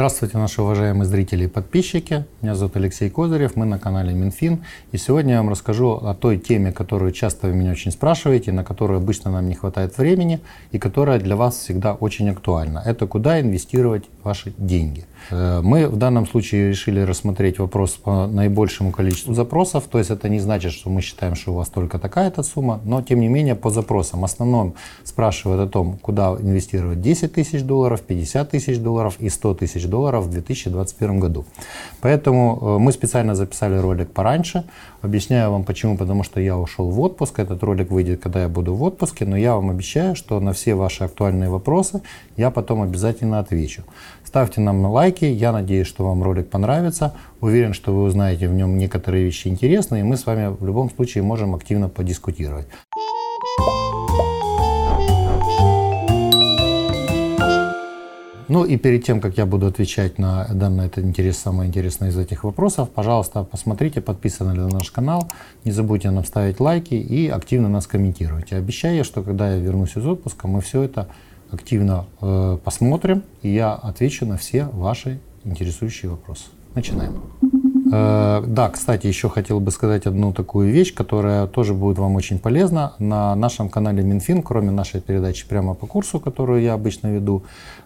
Здравствуйте, наши уважаемые зрители и подписчики. Меня зовут Алексей Козырев, мы на канале Минфин. И сегодня я вам расскажу о той теме, которую часто вы меня очень спрашиваете, на которую обычно нам не хватает времени и которая для вас всегда очень актуальна. Это куда инвестировать ваши деньги. Э, мы в данном случае решили рассмотреть вопрос по наибольшему количеству запросов. То есть это не значит, что мы считаем, что у вас только такая-то сумма, но тем не менее по запросам. В основном спрашивают о том, куда инвестировать 10 тысяч долларов, 50 тысяч долларов и 100 тысяч долларов в 2021 году. Поэтому э, мы специально записали ролик пораньше. Объясняю вам почему. Потому что я ушел в отпуск. Этот ролик выйдет, когда я буду в отпуске. Но я вам обещаю, что на все ваши актуальные вопросы я потом обязательно отвечу. Ставьте нам лайки. Я надеюсь, что вам ролик понравится. Уверен, что вы узнаете в нем некоторые вещи интересные. И мы с вами в любом случае можем активно подискутировать. Ну и перед тем, как я буду отвечать на данное это интерес, самое интересное из этих вопросов, пожалуйста, посмотрите, подписаны ли на наш канал, не забудьте нам ставить лайки и активно нас комментируйте. Обещаю, что когда я вернусь из отпуска, мы все это активно э, посмотрим, и я отвечу на все ваши интересующие вопросы. Начинаем. Э, да, кстати, еще хотел бы сказать одну такую вещь, которая тоже будет вам очень полезна. На нашем канале Минфин, кроме нашей передачи прямо по курсу, которую я обычно веду,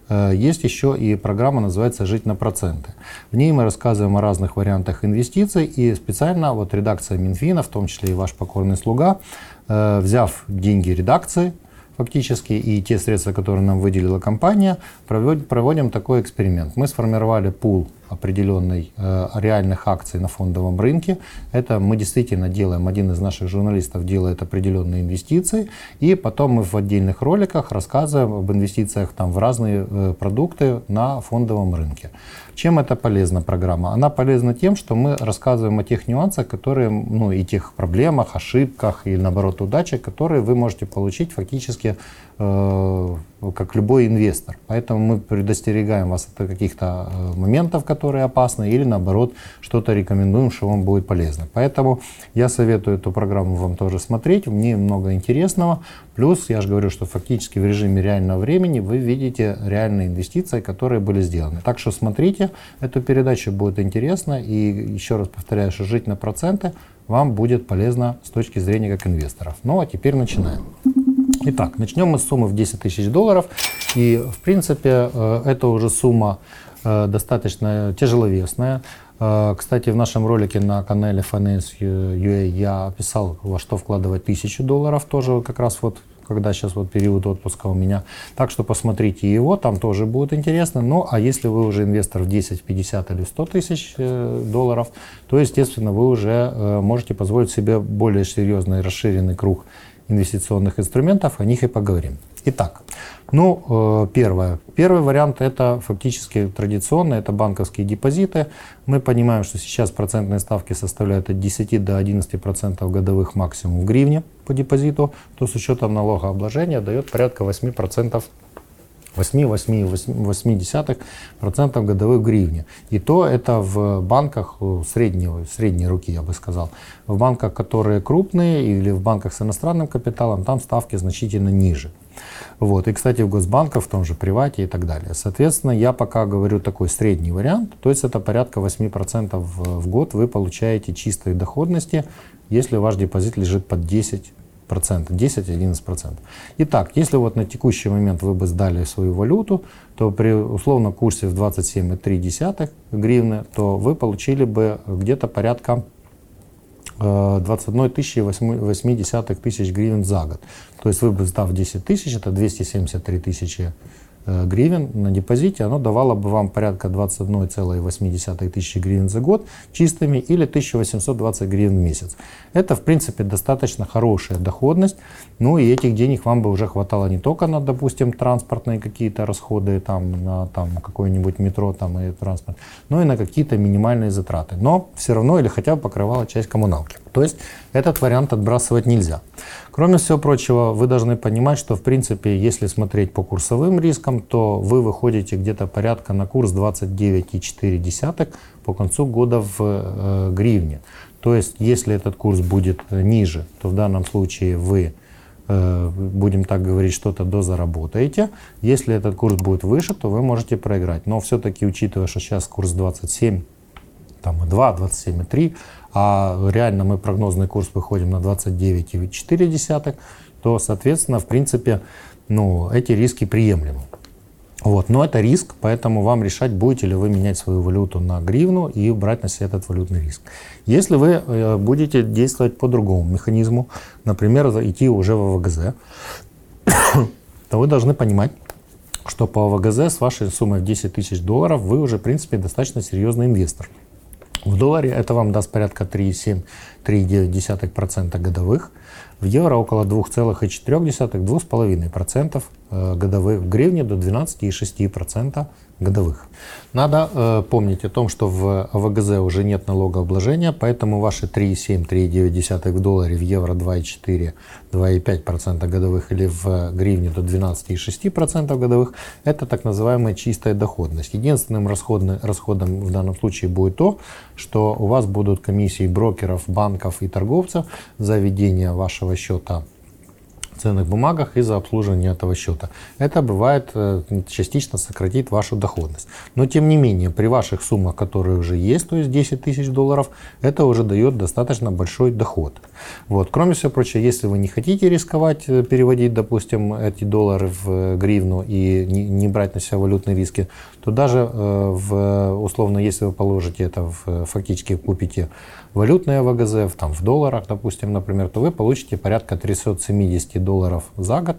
э, есть еще и программа, называется «Жить на проценты». В ней мы рассказываем о разных вариантах инвестиций, и специально вот редакция Минфина, в том числе и ваш покорный слуга, э, взяв деньги редакции, фактически, и те средства, которые нам выделила компания, проводим такой эксперимент. Мы сформировали пул определенной э, реальных акций на фондовом рынке. Это мы действительно делаем, один из наших журналистов делает определенные инвестиции, и потом мы в отдельных роликах рассказываем об инвестициях там, в разные э, продукты на фондовом рынке. Чем это полезна программа? Она полезна тем, что мы рассказываем о тех нюансах, которые, ну и тех проблемах, ошибках или наоборот удачах, которые вы можете получить фактически э, как любой инвестор. Поэтому мы предостерегаем вас от каких-то э, моментов, которые опасны, или наоборот что-то рекомендуем, что вам будет полезно. Поэтому я советую эту программу вам тоже смотреть, в ней много интересного. Плюс, я же говорю, что фактически в режиме реального времени вы видите реальные инвестиции, которые были сделаны. Так что смотрите эту передачу, будет интересно. И еще раз повторяю, что жить на проценты вам будет полезно с точки зрения как инвесторов. Ну а теперь начинаем. Итак, начнем мы с суммы в 10 тысяч долларов. И, в принципе, э, это уже сумма э, достаточно тяжеловесная. Э, кстати, в нашем ролике на канале Finance UA я описал, во что вкладывать 1000 долларов, тоже как раз вот когда сейчас вот период отпуска у меня. Так что посмотрите его, там тоже будет интересно. Ну, а если вы уже инвестор в 10, 50 или 100 тысяч долларов, то, естественно, вы уже можете позволить себе более серьезный расширенный круг инвестиционных инструментов, о них и поговорим. Итак, ну, э, первое. Первый вариант это фактически традиционно, это банковские депозиты. Мы понимаем, что сейчас процентные ставки составляют от 10 до 11 процентов годовых максимум в гривне по депозиту, то с учетом налогообложения дает порядка 8 процентов 8,8% годовых гривни. И то это в банках среднего, средней руки, я бы сказал. В банках, которые крупные или в банках с иностранным капиталом, там ставки значительно ниже. Вот. И, кстати, в Госбанках, в том же Привате и так далее. Соответственно, я пока говорю такой средний вариант, то есть это порядка 8% в год вы получаете чистой доходности, если ваш депозит лежит под 10 10-11%. Итак, если вот на текущий момент вы бы сдали свою валюту, то при условном курсе в 27,3 гривны, то вы получили бы где-то порядка 21 80 тысяч гривен за год. То есть вы бы сдав 10 тысяч, это 273 тысячи Э, гривен на депозите, оно давало бы вам порядка 21,8 тысячи гривен за год чистыми или 1820 гривен в месяц. Это, в принципе, достаточно хорошая доходность. Ну и этих денег вам бы уже хватало не только на, допустим, транспортные какие-то расходы, там, на там, какое-нибудь метро там, и транспорт, но и на какие-то минимальные затраты. Но все равно или хотя бы покрывала часть коммуналки. То есть этот вариант отбрасывать нельзя. Кроме всего прочего, вы должны понимать, что в принципе, если смотреть по курсовым рискам, то вы выходите где-то порядка на курс 29,4 по концу года в э, гривне. То есть, если этот курс будет ниже, то в данном случае вы э, будем так говорить, что-то дозаработаете. Если этот курс будет выше, то вы можете проиграть. Но все-таки, учитывая, что сейчас курс 27, там и 2, 27,3, а реально мы прогнозный курс выходим на 29,4, то, соответственно, в принципе, ну, эти риски приемлемы. Вот. Но это риск, поэтому вам решать, будете ли вы менять свою валюту на гривну и брать на себя этот валютный риск. Если вы э, будете действовать по другому механизму, например, идти уже в ВГЗ, то вы должны понимать, что по ВГЗ с вашей суммой в 10 тысяч долларов вы уже, в принципе, достаточно серьезный инвестор. В долларе это вам даст порядка 3,7-3,9% годовых. В евро около 2,4-2,5% э, годовых. В гривне до 12,6% годовых. Надо э, помнить о том, что в ВГЗ уже нет налогообложения, поэтому ваши 3,7-3,9 в долларе, в евро 2,4-2,5% годовых или в гривне до 12,6% годовых, это так называемая чистая доходность. Единственным расходным, расходом в данном случае будет то, что у вас будут комиссии брокеров, банков и торговцев за ведение вашего счета ценных бумагах и за обслуживание этого счета. Это бывает э, частично сократит вашу доходность. Но тем не менее, при ваших суммах, которые уже есть, то есть 10 тысяч долларов, это уже дает достаточно большой доход. Вот. Кроме всего прочего, если вы не хотите рисковать, э, переводить, допустим, эти доллары в э, гривну и не брать на себя валютные риски, то даже в, условно, если вы положите это в, фактически купите валютные ВГЗ, там, в долларах, допустим, например, то вы получите порядка 370 долларов за год.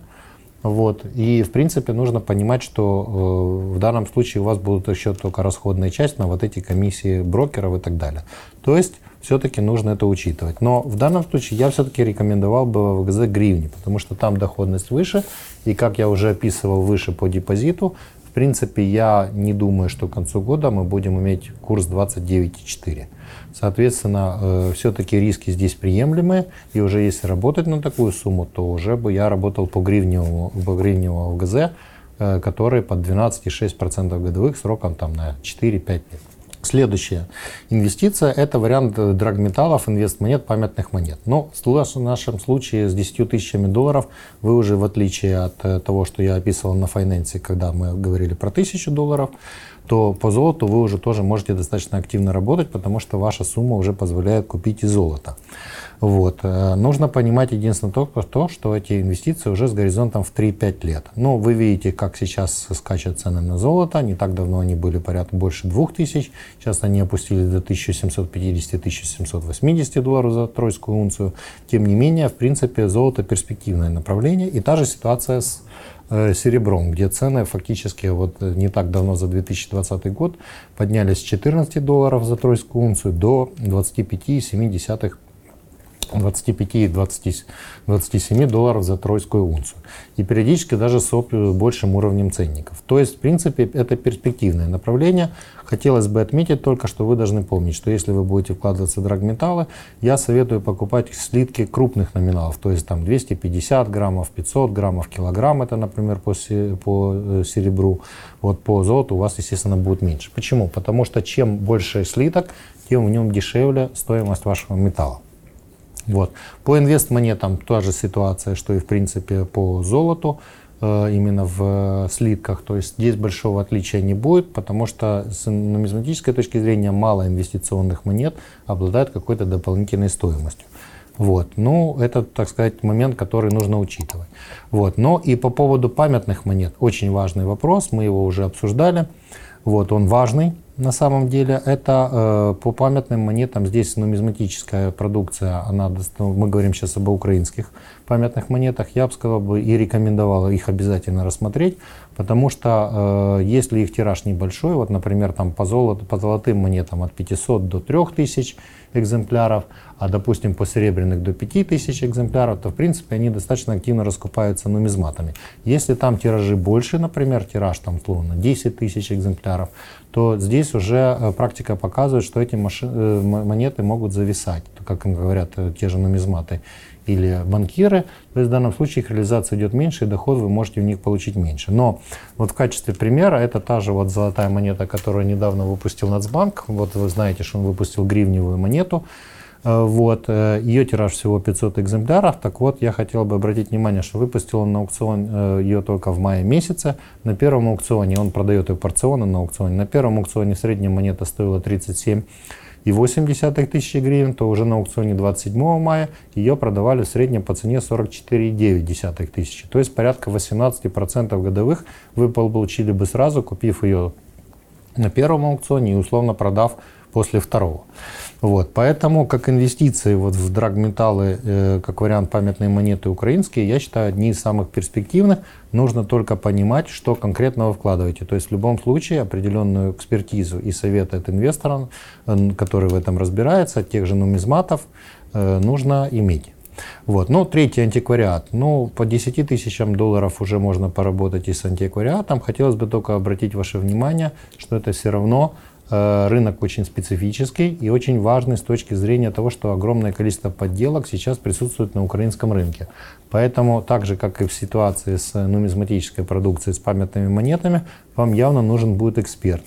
Вот. И, в принципе, нужно понимать, что э, в данном случае у вас будут еще только расходная часть на вот эти комиссии брокеров и так далее. То есть, все-таки нужно это учитывать. Но в данном случае я все-таки рекомендовал бы ВГЗ гривни, потому что там доходность выше, и, как я уже описывал выше по депозиту, принципе, я не думаю, что к концу года мы будем иметь курс 29,4. Соответственно, э, все-таки риски здесь приемлемые. И уже если работать на такую сумму, то уже бы я работал по гривневому, по гривневому ВГЗ, э, который под 12,6% годовых сроком там, на 4-5 лет. Следующая инвестиция – это вариант драгметаллов, инвестмонет, памятных монет. Но в нашем случае с 10 тысячами долларов вы уже, в отличие от э, того, что я описывал на Файненсе, когда мы говорили про 1000 долларов, то по золоту вы уже тоже можете достаточно активно работать, потому что ваша сумма уже позволяет купить и золото. Вот. Э, нужно понимать единственное только то, что эти инвестиции уже с горизонтом в 3-5 лет. Ну, вы видите, как сейчас скачут цены на золото. Не так давно они были порядка больше 2000. Сейчас они опустились до 1750-1780 долларов за тройскую унцию. Тем не менее, в принципе, золото перспективное направление. И та же ситуация с серебром, где цены фактически вот э, не так давно за 2020 год поднялись с 14 долларов за тройскую унцию до 25,7 25-27 долларов за тройскую унцию. И периодически даже с большим уровнем ценников. То есть, в принципе, это перспективное направление. Хотелось бы отметить только, что вы должны помнить, что если вы будете вкладываться в драгметаллы, я советую покупать слитки крупных номиналов. То есть там 250 граммов, 500 граммов, килограмм. Это, например, по, по э, серебру. Вот по золоту у вас, естественно, будет меньше. Почему? Потому что чем больше слиток, тем в нем дешевле стоимость вашего металла. Вот. По инвестмонетам та же ситуация, что и в принципе по золоту, э, именно в слитках. То есть здесь большого отличия не будет, потому что с нумизматической точки зрения мало инвестиционных монет обладают какой-то дополнительной стоимостью. Вот. Ну, это, так сказать, момент, который нужно учитывать. Вот. Но и по поводу памятных монет, очень важный вопрос, мы его уже обсуждали. Вот, он важный, на самом деле. Это э, по памятным монетам. Здесь нумизматическая продукция. Она, ну, мы говорим сейчас об украинских памятных монетах. Я бы сказал бы и рекомендовал их обязательно рассмотреть, потому что э, если их тираж небольшой, вот, например, там по, золоту, по золотым монетам от 500 до 3000 экземпляров, а, допустим, по серебряных до 5000 экземпляров, то, в принципе, они достаточно активно раскупаются нумизматами. Если там тиражи больше, например, тираж там, условно, 10 тысяч экземпляров, то здесь уже э, практика показывает, что эти машины, э, монеты могут зависать, как им говорят э, те же нумизматы или банкиры. То есть в данном случае их реализация идет меньше, и доход вы можете в них получить меньше. Но вот в качестве примера это та же вот золотая монета, которую недавно выпустил Нацбанк. Вот вы знаете, что он выпустил гривневую монету. Вот. Ее тираж всего 500 экземпляров. Так вот, я хотел бы обратить внимание, что выпустил он на аукцион ее только в мае месяце. На первом аукционе, он продает ее порционно на аукционе, на первом аукционе средняя монета стоила 37 и 0,8 тысячи гривен, то уже на аукционе 27 мая ее продавали в среднем по цене 44,9 тысячи. То есть порядка 18% годовых вы получили бы сразу, купив ее на первом аукционе и условно продав после второго. Вот, поэтому как инвестиции вот в драгметаллы, э, как вариант памятные монеты украинские, я считаю одни из самых перспективных. Нужно только понимать, что конкретно вы вкладываете. То есть в любом случае определенную экспертизу и совет от инвестора, э, который в этом разбирается, от тех же нумизматов, э, нужно иметь. Вот. Ну, третий антиквариат. Ну, по 10 тысячам долларов уже можно поработать и с антиквариатом. Хотелось бы только обратить ваше внимание, что это все равно рынок очень специфический и очень важный с точки зрения того, что огромное количество подделок сейчас присутствует на украинском рынке. Поэтому, так же, как и в ситуации с нумизматической продукцией, с памятными монетами, вам явно нужен будет эксперт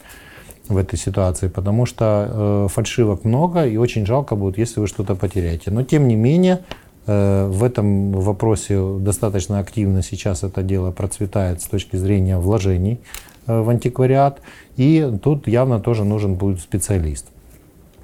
в этой ситуации, потому что э, фальшивок много и очень жалко будет, если вы что-то потеряете. Но, тем не менее, э, в этом вопросе достаточно активно сейчас это дело процветает с точки зрения вложений Э, в антиквариат. И тут явно тоже нужен будет специалист.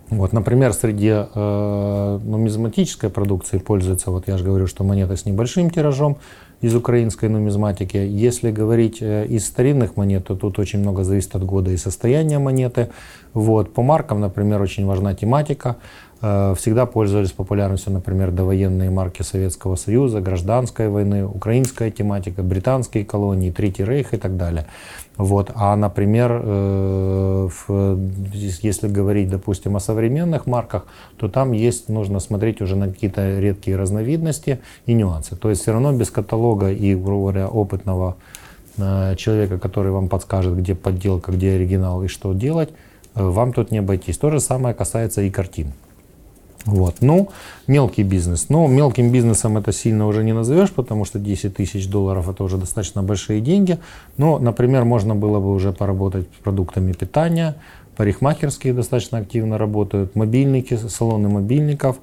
Вот, например, среди э, нумизматической продукции пользуется, вот я же говорю, что монеты с небольшим тиражом из украинской нумизматики. Если говорить э, из старинных монет, то тут очень много зависит от года и состояния монеты. Вот, по маркам, например, очень важна тематика. Э, всегда пользовались популярностью, например, довоенные марки Советского Союза, гражданской войны, украинская тематика, британские колонии, Третий Рейх и так далее. Вот. А, например, э, если говорить, допустим, о современных марках, то там есть, нужно смотреть уже на какие-то редкие разновидности и нюансы. То есть все равно без каталога и, грубо говоря, опытного э, человека, который вам подскажет, где подделка, где оригинал и что делать, вам тут не обойтись. То же самое касается и картин. Вот. Ну, мелкий бизнес. Но мелким бизнесом это сильно уже не назовешь, потому что 10 тысяч долларов это уже достаточно большие деньги. Но, например, можно было бы уже поработать с продуктами питания, парикмахерские достаточно активно работают, мобильники, салоны мобильников,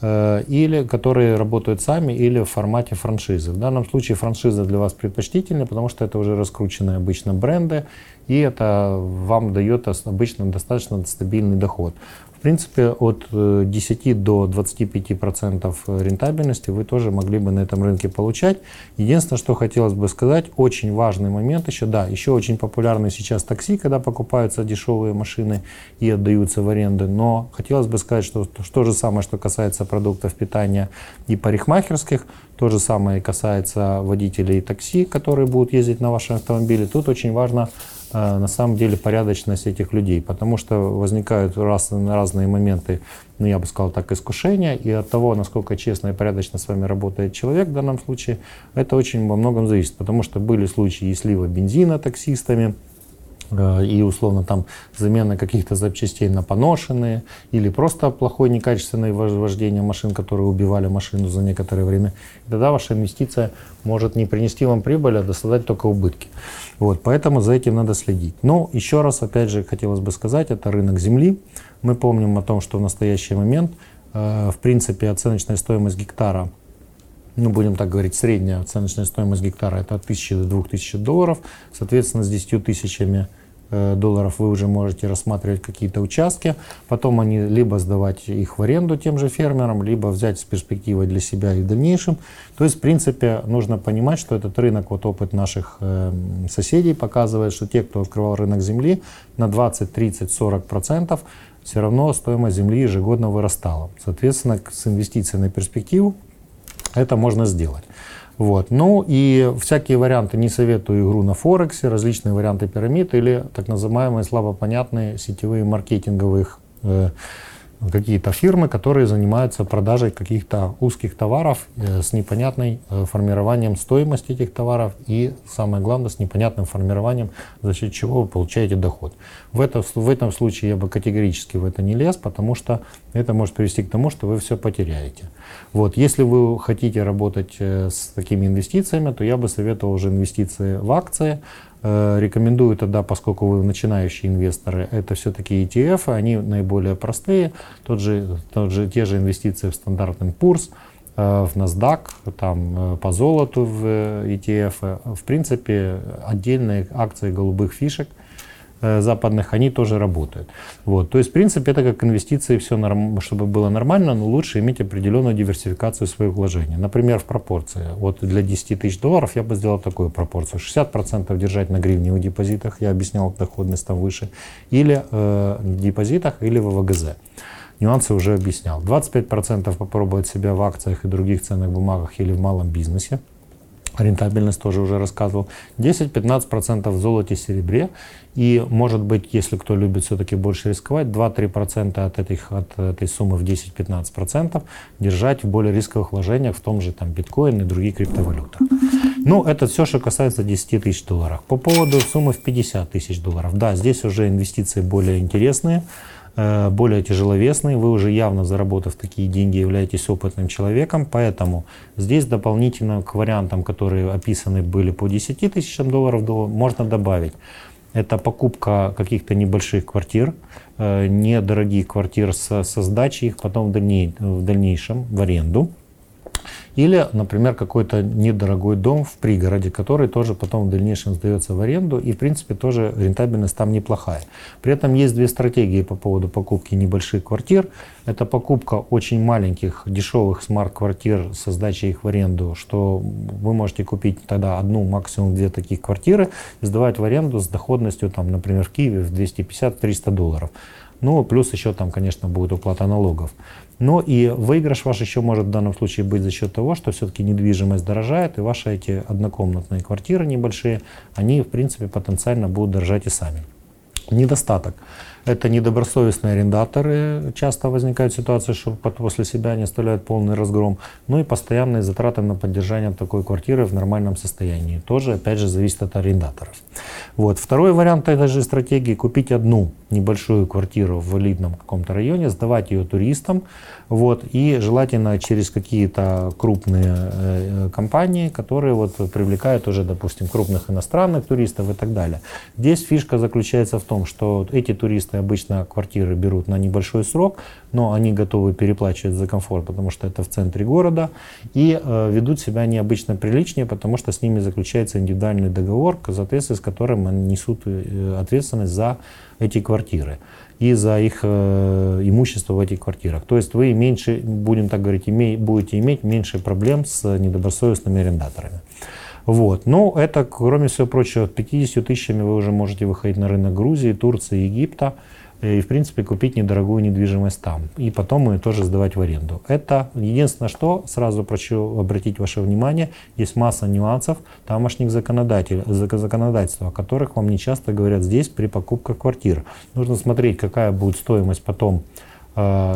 э, или которые работают сами, или в формате франшизы. В данном случае франшиза для вас предпочтительнее, потому что это уже раскрученные обычно бренды, и это вам дает обычно достаточно стабильный доход. В принципе, от 10 э, до 25% рентабельности вы тоже могли бы на этом рынке получать. Единственное, что хотелось бы сказать, очень важный момент еще, да, еще очень популярны сейчас такси, когда покупаются дешевые машины и отдаются в аренды, но хотелось бы сказать, что то же самое, что касается продуктов питания и парикмахерских, то же самое касается водителей такси, которые будут ездить на вашем автомобиле. Тут очень важно на самом деле порядочность этих людей, потому что возникают раз, разные моменты, ну я бы сказал так, искушения, и от того, насколько честно и порядочно с вами работает человек в данном случае, это очень во многом зависит, потому что были случаи и слива бензина таксистами, и условно там замена каких-то запчастей на поношенные или просто плохое некачественное вождение машин, которые убивали машину за некоторое время, тогда ваша инвестиция может не принести вам прибыль, а доставать только убытки. Вот, поэтому за этим надо следить. Но еще раз, опять же, хотелось бы сказать, это рынок земли. Мы помним о том, что в настоящий момент, э, в принципе, оценочная стоимость гектара ну, будем так говорить, средняя оценочная стоимость гектара это от 1000 до 2000 долларов. Соответственно, с 10 тысячами Э, долларов вы уже можете рассматривать какие-то участки, потом они либо сдавать их в аренду тем же фермерам, либо взять с перспективой для себя и в дальнейшем. То есть, в принципе, нужно понимать, что этот рынок, вот опыт наших э, соседей показывает, что те, кто открывал рынок земли, на 20, 30, 40 процентов все равно стоимость земли ежегодно вырастала. Соответственно, с инвестицией на перспективу это можно сделать. Вот. Ну и всякие варианты, не советую игру на Форексе, различные варианты пирамид или так называемые слабопонятные сетевые маркетинговых э, какие-то фирмы, которые занимаются продажей каких-то узких товаров э, с непонятным э, формированием стоимости этих товаров и, самое главное, с непонятным формированием, за счет чего вы получаете доход. В, это, в этом случае я бы категорически в это не лез, потому что это может привести к тому, что вы все потеряете. Вот. Если вы хотите работать э, с такими инвестициями, то я бы советовал уже инвестиции в акции, рекомендую тогда, поскольку вы начинающие инвесторы, это все-таки ETF, они наиболее простые. Тот же, тот же, те же инвестиции в стандартный курс, э, в NASDAQ, там, э, по золоту в ETF. В принципе, отдельные акции голубых фишек – Э, западных, они тоже работают. Вот. То есть, в принципе, это как инвестиции, все норм, чтобы было нормально, но лучше иметь определенную диверсификацию своих вложений. Например, в пропорции. Вот для 10 тысяч долларов я бы сделал такую пропорцию. 60% держать на гривневых депозитах, я объяснял, доходность там выше, или э, в депозитах, или в ВГЗ. Нюансы уже объяснял. 25% попробовать себя в акциях и других ценных бумагах или в малом бизнесе рентабельность тоже уже рассказывал. 10-15% в золоте, серебре. И, может быть, если кто любит все-таки больше рисковать, 2-3% от, этих, от этой суммы в 10-15% держать в более рисковых вложениях, в том же там биткоин и другие криптовалюты. Ну, это все, что касается 10 тысяч долларов. По поводу суммы в 50 тысяч долларов. Да, здесь уже инвестиции более интересные. Э, более тяжеловесный, вы уже явно заработав такие деньги являетесь опытным человеком, поэтому здесь дополнительно к вариантам, которые описаны были по 10 тысячам долларов, можно добавить. Это покупка каких-то небольших квартир, э, недорогих квартир со, со сдачей их потом в, дальней, в дальнейшем в аренду. Или, например, какой-то недорогой дом в пригороде, который тоже потом в дальнейшем сдается в аренду, и, в принципе, тоже рентабельность там неплохая. При этом есть две стратегии по поводу покупки небольших квартир. Это покупка очень маленьких, дешевых смарт-квартир со сдачей их в аренду, что вы можете купить тогда одну, максимум две таких квартиры, сдавать в аренду с доходностью, там, например, в Киеве в 250-300 долларов. Ну, плюс еще там, конечно, будет уплата налогов. Но и выигрыш ваш еще может в данном случае быть за счет того, что все-таки недвижимость дорожает, и ваши эти однокомнатные квартиры небольшие, они, в принципе, потенциально будут дорожать и сами. Недостаток. Это недобросовестные арендаторы. Часто возникают ситуации, что после себя они оставляют полный разгром. Ну и постоянные затраты на поддержание такой квартиры в нормальном состоянии. Тоже, опять же, зависит от арендаторов. Вот. Второй вариант этой же стратегии – купить одну небольшую квартиру в элитном каком-то районе, сдавать ее туристам, вот, и желательно через какие-то крупные э, компании, которые вот привлекают уже, допустим, крупных иностранных туристов и так далее. Здесь фишка заключается в том, что эти туристы обычно квартиры берут на небольшой срок, но они готовы переплачивать за комфорт, потому что это в центре города, и э, ведут себя необычно приличнее, потому что с ними заключается индивидуальный договор, в с которым они несут э, ответственность за эти квартиры и за их э, имущество в этих квартирах. То есть вы меньше, будем так говорить, име, будете иметь меньше проблем с недобросовестными арендаторами. Вот. Но это, кроме всего прочего, 50 тысячами вы уже можете выходить на рынок Грузии, Турции, Египта и, в принципе, купить недорогую недвижимость там. И потом ее тоже сдавать в аренду. Это единственное, что сразу хочу обратить ваше внимание, есть масса нюансов тамошних законодателей, законодательства, о которых вам не часто говорят здесь при покупке квартир. Нужно смотреть, какая будет стоимость потом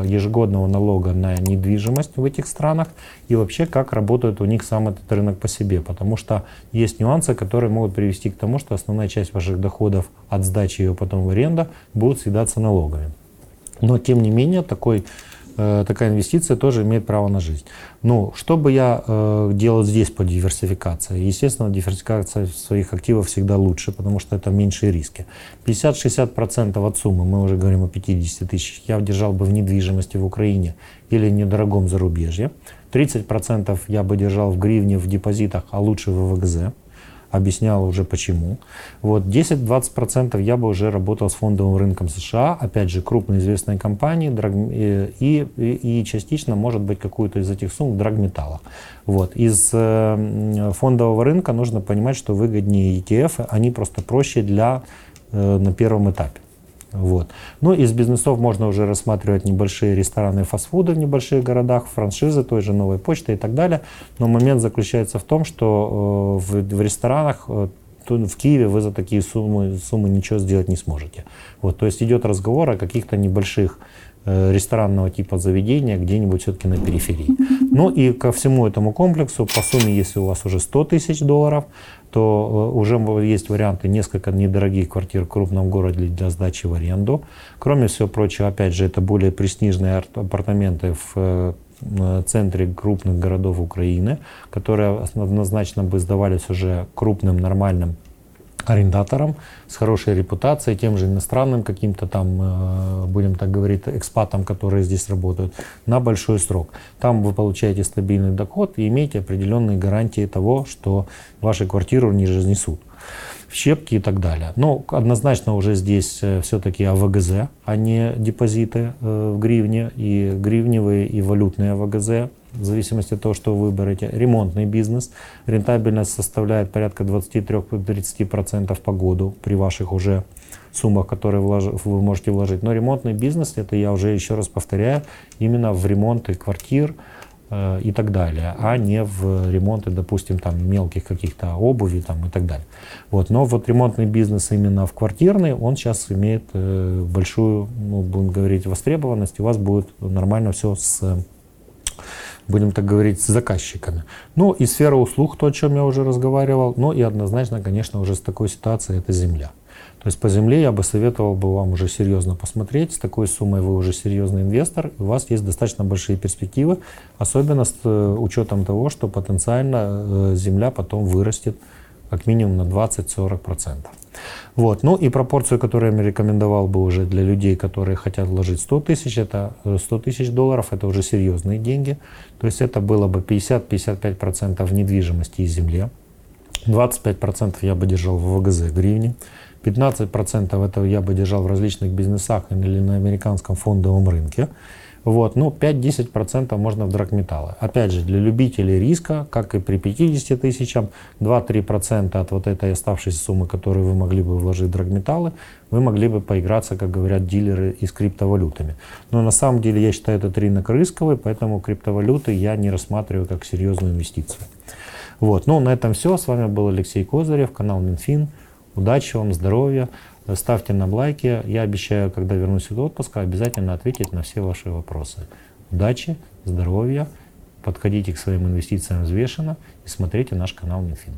ежегодного налога на недвижимость в этих странах и вообще как работает у них сам этот рынок по себе. Потому что есть нюансы, которые могут привести к тому, что основная часть ваших доходов от сдачи ее потом в аренду будут съедаться налогами. Но тем не менее такой Э, такая инвестиция тоже имеет право на жизнь. Ну, что бы я э, делал здесь по диверсификации? Естественно, диверсификация своих активов всегда лучше, потому что это меньшие риски. 50-60% от суммы, мы уже говорим о 50 тысяч, я держал бы в недвижимости в Украине или недорогом зарубежье. 30% я бы держал в гривне в депозитах, а лучше в ВГЗ объяснял уже почему. Вот 10-20% я бы уже работал с фондовым рынком США, опять же, крупные известные компании и, и, и частично, может быть, какую-то из этих сумм в драгметаллах. Вот. Из э, фондового рынка нужно понимать, что выгоднее ETF, они просто проще для, э, на первом этапе. Вот. Ну, из бизнесов можно уже рассматривать небольшие рестораны фастфуды в небольших городах, франшизы той же новой почты и так далее. Но момент заключается в том, что э, в, в ресторанах э, в Киеве вы за такие суммы, суммы ничего сделать не сможете. Вот, то есть идет разговор о каких-то небольших ресторанного типа заведения где-нибудь все-таки на периферии. Ну и ко всему этому комплексу, по сумме, если у вас уже 100 тысяч долларов, то э, уже есть варианты несколько недорогих квартир в крупном городе для сдачи в аренду. Кроме всего прочего, опять же, это более престижные апартаменты в э, центре крупных городов Украины, которые однозначно бы сдавались уже крупным нормальным арендатором с хорошей репутацией, тем же иностранным каким-то там, э, будем так говорить, экспатам, которые здесь работают, на большой срок. Там вы получаете стабильный доход и имеете определенные гарантии того, что ваши квартиру не разнесут в щепки и так далее. Но однозначно уже здесь э, все-таки АВГЗ, а не депозиты э, в гривне, и гривневые, и валютные АВГЗ в зависимости от того, что вы выберете. Ремонтный бизнес. Рентабельность составляет порядка 23-30% по году при ваших уже суммах, которые вы можете вложить. Но ремонтный бизнес, это я уже еще раз повторяю, именно в ремонты квартир, э, и так далее, а не в ремонты, допустим, там мелких каких-то обуви там, и так далее. Вот. Но вот ремонтный бизнес именно в квартирный, он сейчас имеет э, большую, ну, будем говорить, востребованность, у вас будет нормально все с будем так говорить, с заказчиками. Ну и сфера услуг, то, о чем я уже разговаривал, ну и однозначно, конечно, уже с такой ситуацией это земля. То есть по земле я бы советовал бы вам уже серьезно посмотреть. С такой суммой вы уже серьезный инвестор, у вас есть достаточно большие перспективы, особенно с э, учетом того, что потенциально э, земля потом вырастет как минимум на 20-40%. Вот. Ну и пропорцию, которую я рекомендовал бы уже для людей, которые хотят вложить 100 тысяч, это 100 э, тысяч долларов, это уже серьезные деньги. То есть это было бы 50-55% в недвижимости и земле. 25% я бы держал в ВГЗ гривне. 15% этого я бы держал в различных бизнесах или на американском фондовом рынке. Вот, ну, 5-10% можно в драгметаллы. Опять же, для любителей риска, как и при 50 тысячам, 2-3% от вот этой оставшейся суммы, которую вы могли бы вложить в драгметаллы, вы могли бы поиграться, как говорят дилеры, и с криптовалютами. Но на самом деле я считаю этот рынок рисковый, поэтому криптовалюты я не рассматриваю как серьезную инвестицию. Вот, ну, на этом все. С вами был Алексей Козырев, канал Минфин. Удачи вам, здоровья. Ставьте нам лайки. Я обещаю, когда вернусь из отпуска, обязательно ответить на все ваши вопросы. Удачи, здоровья, подходите к своим инвестициям взвешенно и смотрите наш канал Минфин.